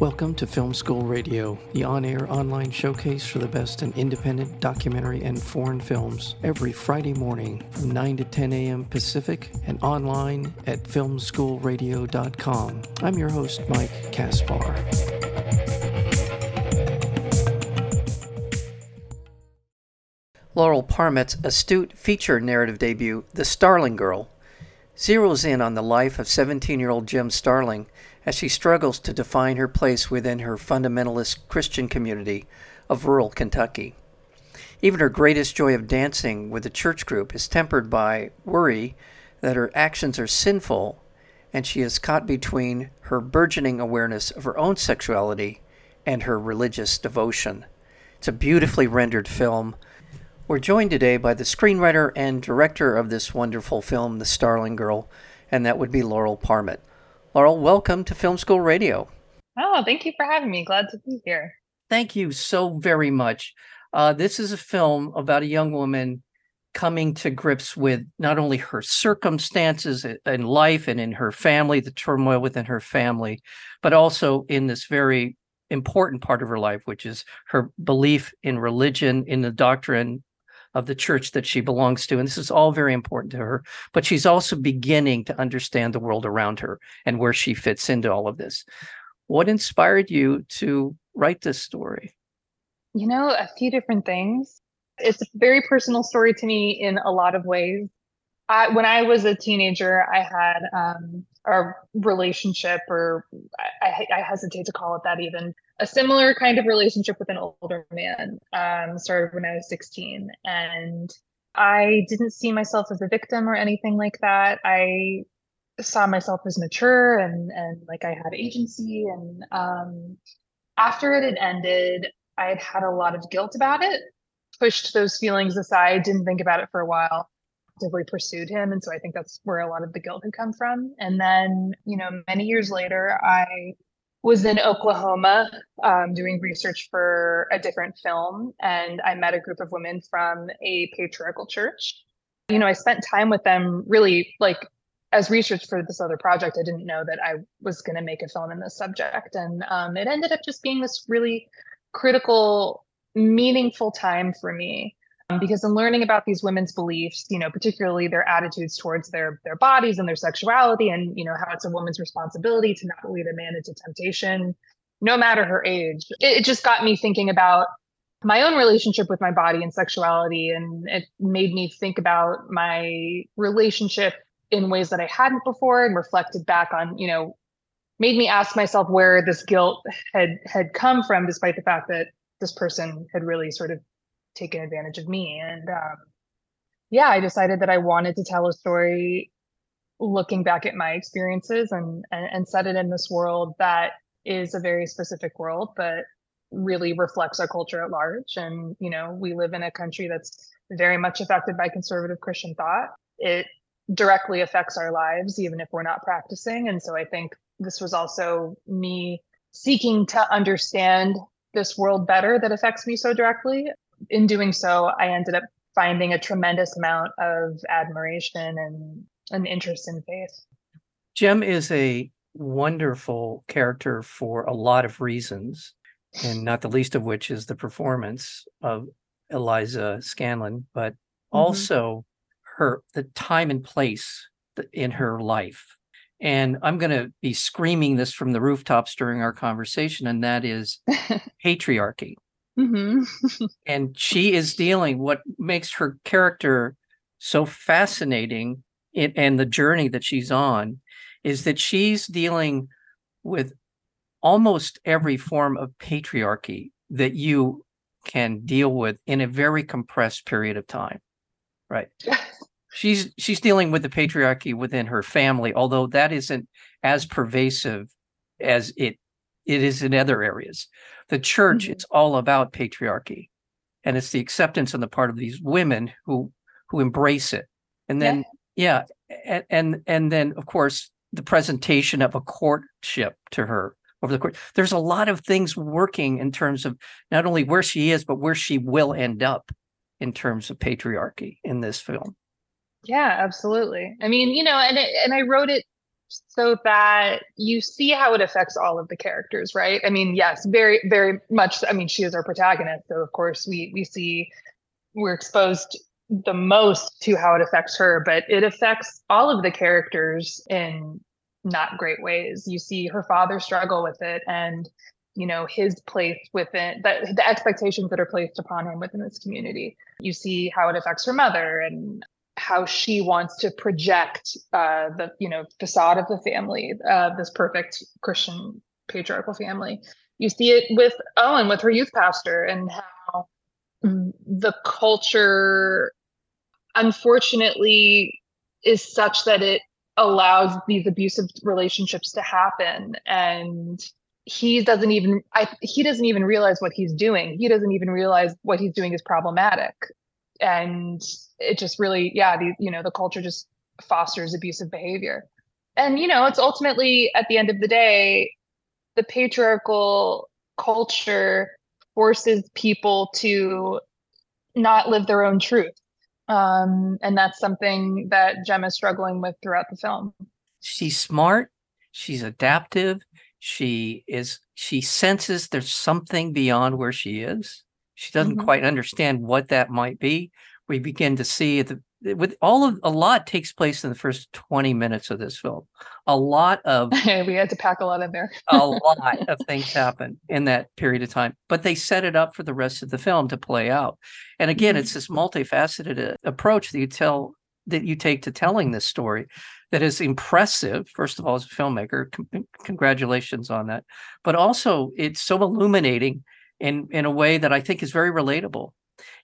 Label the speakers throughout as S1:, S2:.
S1: Welcome to Film School Radio, the on air online showcase for the best in independent documentary and foreign films, every Friday morning from 9 to 10 a.m. Pacific and online at filmschoolradio.com. I'm your host, Mike Kaspar. Laurel Parmet's astute feature narrative debut, The Starling Girl, zeroes in on the life of 17 year old Jem Starling as she struggles to define her place within her fundamentalist Christian community of rural Kentucky. Even her greatest joy of dancing with the church group is tempered by worry that her actions are sinful and she is caught between her burgeoning awareness of her own sexuality and her religious devotion. It's a beautifully rendered film we're joined today by the screenwriter and director of this wonderful film, The Starling Girl, and that would be Laurel Parmet. Laurel, welcome to Film School Radio.
S2: Oh, thank you for having me. Glad to be here.
S1: Thank you so very much. Uh, this is a film about a young woman coming to grips with not only her circumstances in life and in her family, the turmoil within her family, but also in this very important part of her life, which is her belief in religion, in the doctrine of the church that she belongs to. And this is all very important to her. But she's also beginning to understand the world around her and where she fits into all of this. What inspired you to write this story?
S2: You know, a few different things. It's a very personal story to me in a lot of ways. I, when I was a teenager, I had um, a relationship, or I, I, hesitate to call it that even, a similar kind of relationship with an older man. Um, started when I was 16. And I didn't see myself as a victim or anything like that. I saw myself as mature and, and like I had agency. And um, after it had ended, I had had a lot of guilt about it, pushed those feelings aside, didn't think about it for a while actively pursued him and so i think that's where a lot of the guilt had come from and then you know many years later i was in Oklahoma um, doing research for a different film, and I met a group of women from a patriarchal church. You know, I spent time with them really like as research for this other project. I didn't know that I was going to make a film in this subject, and um, it ended up just being this really critical, meaningful time for me Um, because in learning about these women's beliefs you know particularly their attitudes towards their their bodies and their sexuality and you know how it's a woman's responsibility to not lead a man into temptation no matter her age it, it just got me thinking about my own relationship with my body and sexuality. And it made me think about my relationship in ways that i hadn't before and reflected back on you know made me ask myself where this guilt had had come from despite the fact that this person had really sort of taken advantage of me. And um, yeah, I decided that I wanted to tell a story looking back at my experiences and, and, and set it in this world that is a very specific world, but really reflects our culture at large. And, you know, we live in a country that's very much affected by conservative Christian thought. It directly affects our lives, even if we're not practicing. And so I think this was also me seeking to understand this world better that affects me so directly in doing so, I ended up finding a tremendous amount of admiration and an interest in faith.
S1: Jem is a wonderful character for a lot of reasons, and not the least of which is the performance of Eliza Scanlen, but mm-hmm. also her the time and place in her life. And I'm going to be screaming this from the rooftops during our conversation, and that is patriarchy. Mm-hmm. and she is dealing what makes her character so fascinating in, and the journey that she's on is that she's dealing with almost every form of patriarchy that you can deal with in a very compressed period of time right she's she's dealing with the patriarchy within her family although that isn't as pervasive as it it is in other areas. The church mm-hmm. it's all about patriarchy and it's the acceptance on the part of these women who who embrace it. And then yeah, yeah and, and and then of course the presentation of a courtship to her over the course there's a lot of things working in terms of not only where she is but where she will end up in terms of patriarchy in this film.
S2: Yeah absolutely. I mean you know and it, and i wrote it so that you see how it affects all of the characters, right? I mean, yes, very, very much. I mean, she is our protagonist, so of course we we see we're exposed the most to how it affects her, but it affects all of the characters in not great ways. You see her father struggle with it, and you know his place within the, the expectations that are placed upon him within this community. You see how it affects her mother and how she wants to project uh, the you know facade of the family, uh, this perfect Christian patriarchal family. You see it with Owen, with her youth pastor, and how the culture, unfortunately, is such that it allows these abusive relationships to happen. And he doesn't even I, he doesn't even realize what he's doing. He doesn't even realize what he's doing is problematic and it just really yeah the you know the culture just fosters abusive behavior. And you know it's ultimately at the end of the day the patriarchal culture forces people to not live their own truth. Um, and that's something that Jem is struggling with throughout the film.
S1: She's smart. She's adaptive. She is she senses there's something beyond where she is she doesn't
S2: Mhm.
S1: quite understand what that might be. We begin to see the with all of a lot takes place in the first 20 minutes of this film. A lot of
S2: we had to pack a lot in there
S1: a lot of things happen in that period of time, but they set it up for the rest of the film to play out. And again,
S2: Mhm.
S1: it's this multifaceted uh, approach that you tell that you take to telling this story that is impressive. First of all, as a filmmaker, con- congratulations on that. But also, it's so illuminating in in a way that I think is very relatable.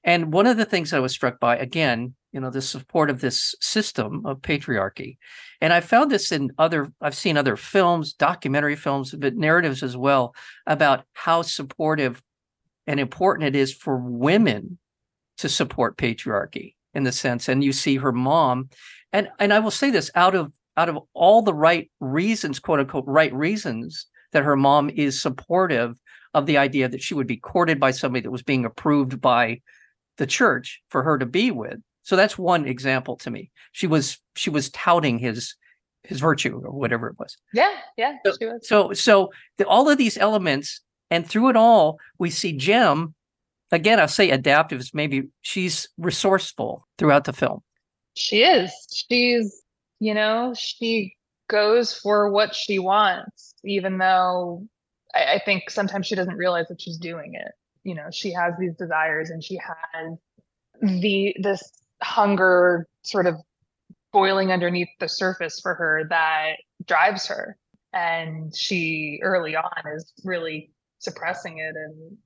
S1: And one of the things I was struck by, again, you know, the support of this system of patriarchy. And I found this in other, I've seen other films, documentary films, but narratives as well, about how supportive and important it is for women to support patriarchy in the sense. And you see her mom, and and I will say this out of out of all the right reasons, quote unquote, right reasons that her mom is supportive of the idea that she would be courted by somebody that was being approved by the church for her to be with. So that's one example to me. She was she was touting his his virtue or whatever it was.
S2: yeah yeah she was
S1: So so the, all of these elements and through it all we see Jem. again I'll say adaptive is maybe she's resourceful throughout the film.
S2: She is. She's, you know, she goes for what she wants, even though I, I think sometimes she doesn't realize that she's doing it. You know, she has these desires and she has the this hunger sort of boiling underneath the surface for her that drives her. And she early on is really suppressing it and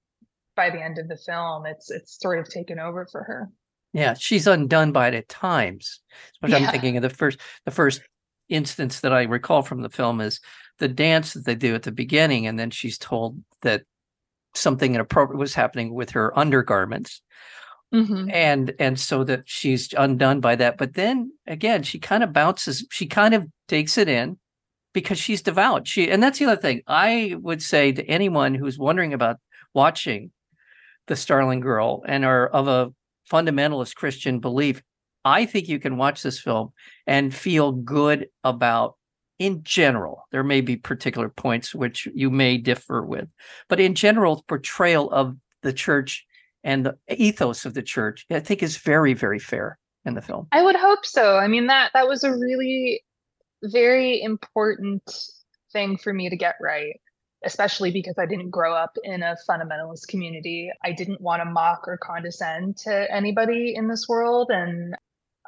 S2: by the end of the film it's it's sort of taken over for her.
S1: Yeah, she's undone by it at times. But I'm thinking of the first the first instance that I recall from the film is the dance that they do at the beginning, and then she's told that something inappropriate was happening with her undergarments.
S2: Mhm.
S1: and and so that she's undone by that but then again she kind of bounces she kind of takes it in because she's devout she and that's the other thing i would say to anyone who's wondering about watching the starling girl and are of a fundamentalist christian belief i think you can watch this film and feel good about in general there may be particular points which you may differ with but in general the portrayal of the church and the ethos of the church, I think is very, very fair in the film.
S2: I would hope so. I mean that that was a really very important thing for me to get right, especially because I didn't grow up in a fundamentalist community. I didn't want to mock or condescend to anybody in this world and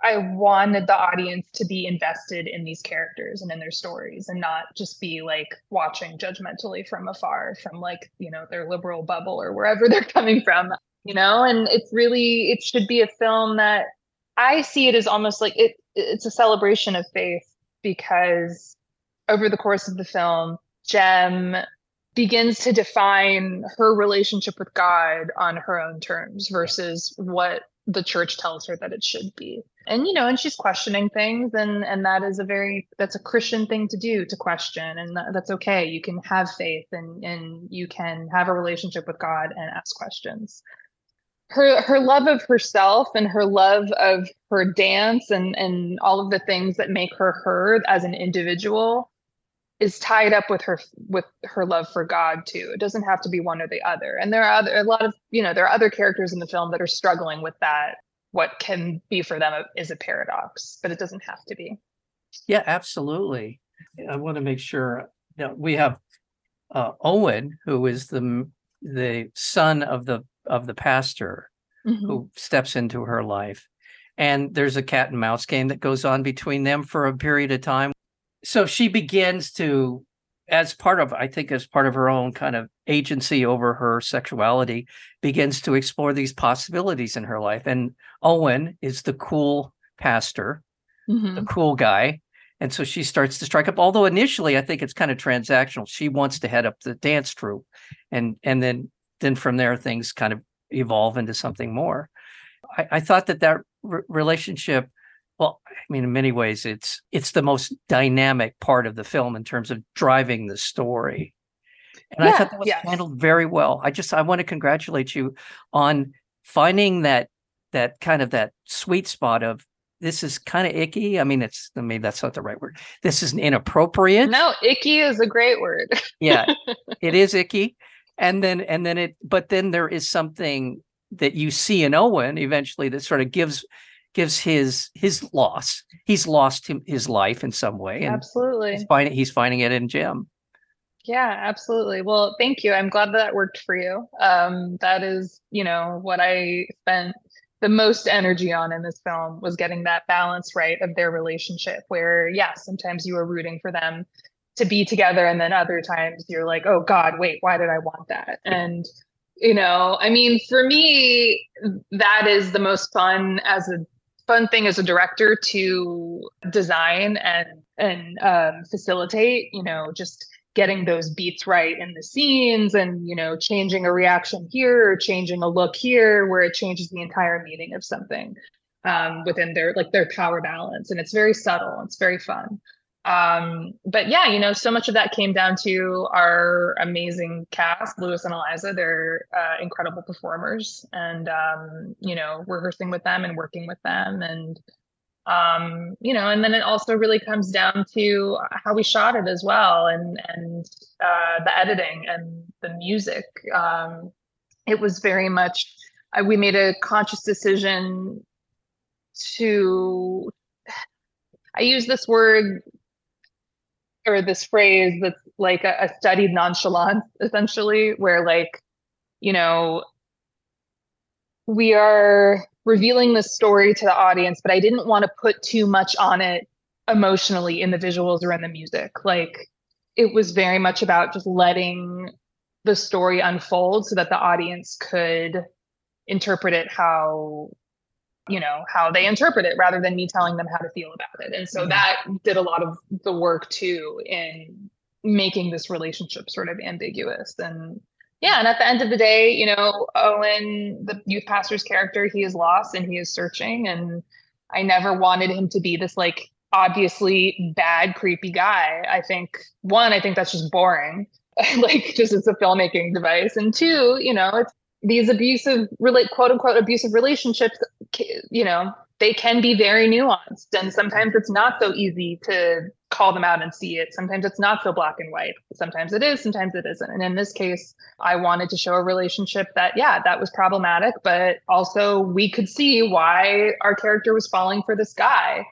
S2: I wanted the audience to be invested in these characters and in their stories and not just be like watching judgmentally from afar from like, you know, their liberal bubble or wherever they're coming from, you know? And it's really it should be a film that I see it as almost like it it's a celebration of faith because over the course of the film, Jem begins to define her relationship with God on her own terms versus what the church tells her that it should be. And you know, and she's questioning things and and that is a very that's a Christian thing to do to question and that, that's okay. You can have faith and and you can have a relationship with God and ask questions. her her love of herself and her love of her dance and and all of the things that make her her as an individual is tied up with her with her love for God too. It doesn't have to be one or the other. And there are other, a lot of you know there are other characters in the film that are struggling with that. What can be for them is a paradox, but it doesn't have to be.
S1: Yeah, absolutely. I want to make sure that we have uh, Owen, who is the the son of the of the pastor
S2: Mhm.
S1: who steps into her life. And there's a cat and mouse game that goes on between them for a period of time. So she begins to, as part of, I think, as part of her own kind of agency over her sexuality, begins to explore these possibilities in her life. And Owen is the cool pastor,
S2: Mhm.
S1: the cool guy. And so she starts to strike up. Although initially, I think it's kind of transactional. She wants to head up the dance troupe, and and then then from there things kind of evolve into something more. I, I thought that that re- relationship, well, I mean, in many ways, it's it's the most dynamic part of the film in terms of driving the story. And I thought that was handled very well. I just I want to congratulate you on finding that that kind of that sweet spot of this is kind of icky. I mean, it's maybe that's not the right word. This is inappropriate.
S2: No, icky is a great word.
S1: Yeah, it is icky. And then and then it but then there is something that you see in Owen eventually that sort of gives gives his his loss. He's lost him, his life in some way and
S2: Absolutely.
S1: he's finding he's finding it in Jem.
S2: Yeah, absolutely. Well, thank you. I'm glad that worked for you. Um, that is, you know, what I spent the most energy on in this film was getting that balance right of their relationship where, yeah, sometimes you are rooting for them to be together and then other times you're like, "Oh god, wait, why did I want that?" And you know, I mean, for me, that is the most fun as a fun thing as a director to design and and um, facilitate. You know, just getting those beats right in the scenes and you know changing a reaction here or changing a look here where it changes the entire meaning of something um, within their like their power balance and it's very subtle it's very fun um, but yeah you know so much of that came down to our amazing cast lewis and eliza. They're uh, incredible performers and um, you know rehearsing with them and working with them and um you know and then it also really comes down to how we shot it as well and and uh the editing and the music. Um it was very much uh, we made a conscious decision to i use this word or this phrase that's like a, a studied nonchalance essentially where like you know we are revealing the story to the audience, but I didn't want to put too much on it emotionally in the visuals or in the music. Like it was very much about just letting the story unfold so that the audience could interpret it how you know how they interpret it rather than me telling them how to feel about it and so
S1: Yeah.
S2: that did a lot of the work too in making this relationship sort of ambiguous and yeah, and at the end of the day, you know, Owen, the youth pastor's character, he is lost and he is searching. And I never wanted him to be this like obviously bad, creepy guy. I think one, I think that's just boring, like just as a filmmaking device. And two, you know, it's these abusive, relate quote unquote abusive relationships you know, they can be very nuanced. And sometimes it's not so easy to call them out and see it. Sometimes it's not so black and white. Sometimes it is, sometimes it isn't. And in this case, I wanted to show a relationship that, yeah, that was problematic, but also we could see why our character was falling for this guy.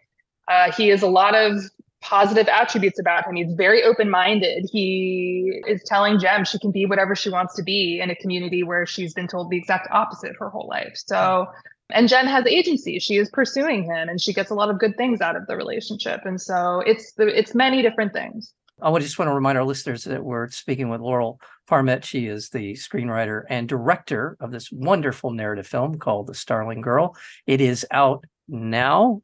S2: Uh, he is a lot of positive attributes about him. He's very open minded. He is telling Jem she can be whatever she wants to be in a community where she's been told the exact opposite her whole life. So, and Jem has agency. She is pursuing him and she gets a lot of good things out of the relationship. And so it's the it's many different things.
S1: Oh, I would just want to remind our listeners that we're speaking with Laurel Parmet. She is the screenwriter and director of this wonderful narrative film called The Starling Girl. It is out now.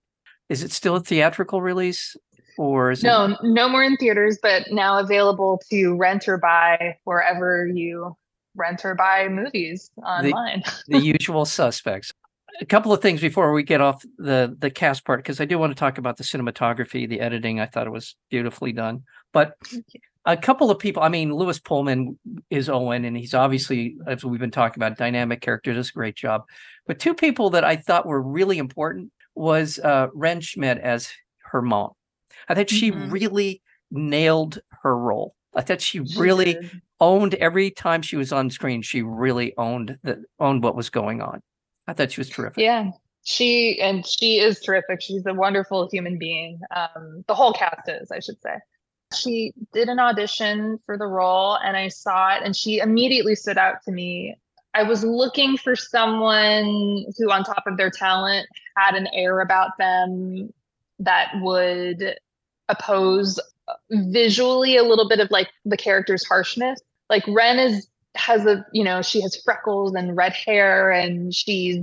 S1: Is it still a theatrical release or is it
S2: No, no more in theaters, but now available to rent or buy wherever you rent or buy movies online.
S1: the usual suspects? A couple of things before we get off the the cast part, because I do want to talk about the cinematography, the editing. I thought it was beautifully done. But a couple of people. I mean, Lewis Pullman is Owen, and he's obviously, as we've been talking about, dynamic character, does a great job. But two people that I thought were really important was uh, Wrenn Schmidt as her mom. I thought she
S2: Mhm.
S1: really nailed her role. I thought she really
S2: did.
S1: owned every time she was on screen. She really owned the owned what was going on. I thought she was terrific.
S2: Yeah. She and she is terrific. She's a wonderful human being. Um, the whole cast is, I should say. She did an audition for the role and I saw it and she immediately stood out to me. I was looking for someone who, on top of their talent, had an air about them that would oppose uh, visually a little bit of like the character's harshness. Like Wrenn is has a, you know, she has freckles and red hair and she's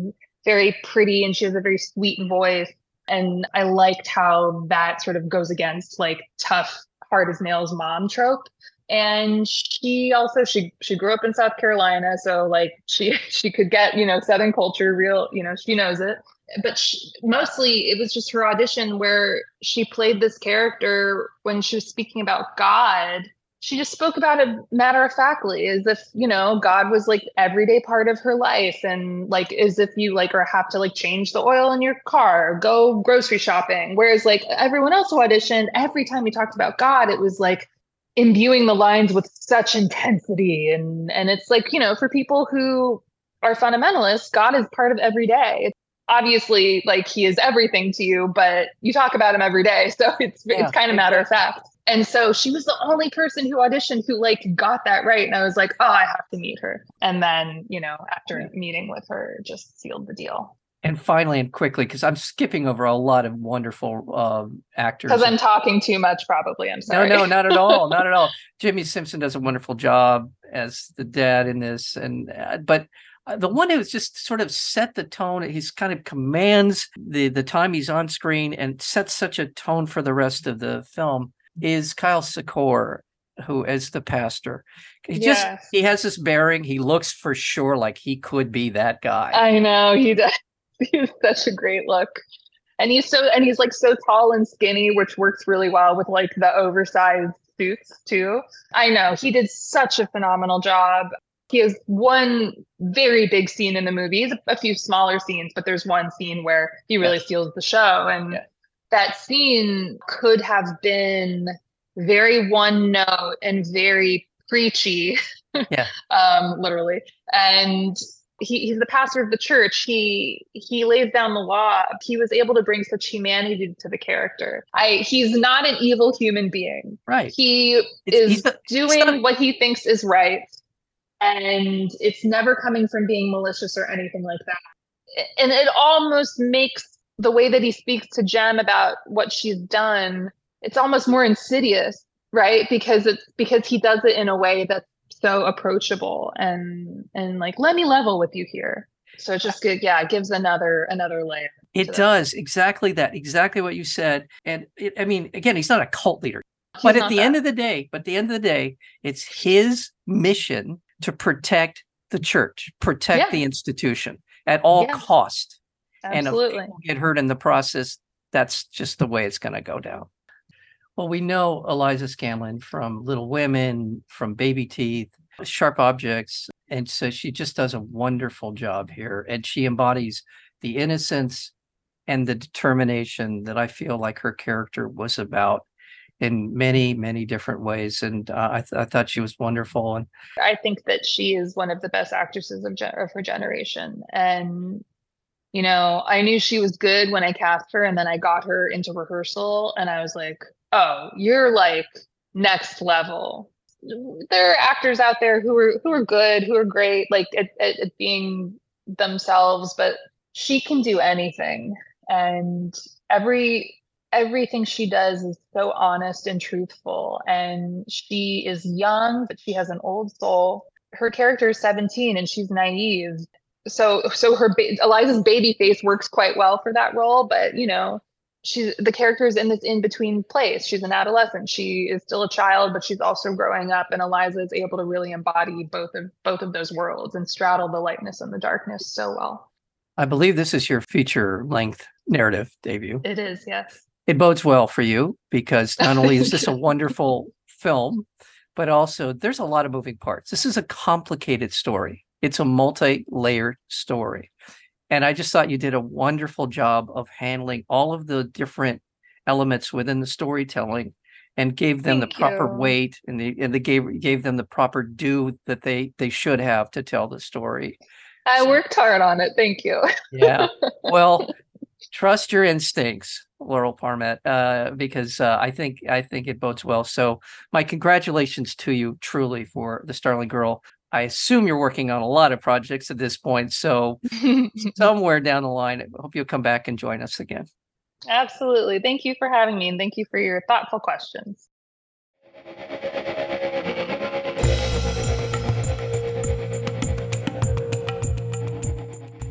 S2: very pretty and she has a very sweet voice. And I liked how that sort of goes against like tough, hard as nails mom trope. And she also she she grew up in South Carolina, so like she she could get you know Southern culture real, you know she knows it. But she, mostly it was just her audition where she played this character when she was speaking about God. She just spoke about it matter of factly as if you know god was like everyday part of her life and like as if you like or have to like change the oil in your car go grocery shopping. Whereas like everyone else who auditioned every time we talked about god it was like imbuing the lines with such intensity. And and it's like you know for people who are fundamentalists god is part of every day obviously like he is everything to you but you talk about him every day so it's
S1: Yeah,
S2: it's kind of matter of fact and so she was the only person who auditioned who like got that right. And I was like, oh, I have to meet her. And then, you know, after meeting with her, just sealed the deal.
S1: And finally and quickly, because I'm skipping over a lot of wonderful um, actors.
S2: Because I'm talking too much, probably. I'm sorry.
S1: no, no, not at all, not at all. Jimmy Simpson does a wonderful job as the dad in this, and uh, but uh, Uh, the one who's just sort of set the tone. He's kind of commands the the time he's on screen and sets such a tone for the rest of the film is Kyle Secor, who is the pastor. He just he has this bearing. He looks for sure like he could be that guy.
S2: I know he does. He's such a great look. And he's so and he's like so tall and skinny, which works really well with like the oversized suits too. I know he did such a phenomenal job. He has one very big scene in the movie. He's a few smaller scenes, but there's one scene where he really
S1: Yes.
S2: steals the show. And
S1: Yeah.
S2: that scene could have been very one note and very preachy.
S1: Yeah.
S2: um, literally. And he, he's the pastor of the church. He he lays down the law. He was able to bring such humanity to the character. I he's not an evil human being.
S1: right.
S2: He
S1: It's-
S2: is
S1: the-
S2: doing
S1: not-
S2: what he thinks is right. And it's never coming from being malicious or anything like that. And it almost makes the way that he speaks to Jem about what she's done, it's almost more insidious, right? Because it's because he does it in a way that's so approachable and and like let me level with you here. So it just yeah, it gives another another layer.
S1: It does exactly that, exactly what you said. And it, I mean, again, he's not a cult leader,
S2: He's
S1: but at the
S2: that.
S1: end of the day, but at the end of the day, it's his mission to protect the church, protect
S2: Yeah.
S1: the institution at all
S2: Yeah.
S1: cost. And if people get hurt in the process, that's just the way it's going to go down. Well, we know Eliza Scanlen from Little Women, from Baby Teeth, Sharp Objects, and so she just does a wonderful job here, and she embodies the innocence and the determination that I feel like her character was about in many, many different ways. And uh, I, th- I thought she was wonderful. And
S2: I think that she is one of the best actresses of, gen- of her generation. And, you know, I knew she was good when I cast her, and then I got her into rehearsal, and I was like, oh, you're like next level. There are actors out there who are who are good, who are great, like at, at, at being themselves, but she can do anything. And every everything she does is so honest and truthful and she is young but she has an old soul. Her character is 17 and she's naive. So so her ba- eliza's baby face works quite well for that role but you know she's the character is in this in between place. She's an adolescent. She is still a child but she's also growing up and eliza is able to really embody both of both of those worlds and straddle the lightness and the darkness so well.
S1: I believe this is your feature length narrative debut.
S2: it is yes
S1: it bodes well for you because not only is this a wonderful film, but also there's a lot of moving parts. This is a complicated story. It's a multi-layered story. And I just thought you did a wonderful job of handling all of the different elements within the storytelling and gave them
S2: Thank
S1: the proper
S2: you.
S1: weight and they and they gave gave them the proper due that they they should have to tell the story.
S2: I
S1: So-
S2: worked hard on it. Thank you.
S1: Yeah. Well, trust your instincts, Laurel Parmet, uh, because uh, I think I think it bodes well. So, my congratulations to you, truly, for the Starling Girl. I assume you're working on a lot of projects at this point. So, somewhere down the line, I hope you'll come back and join us again.
S2: Absolutely. Thank you for having me and thank you for your thoughtful questions.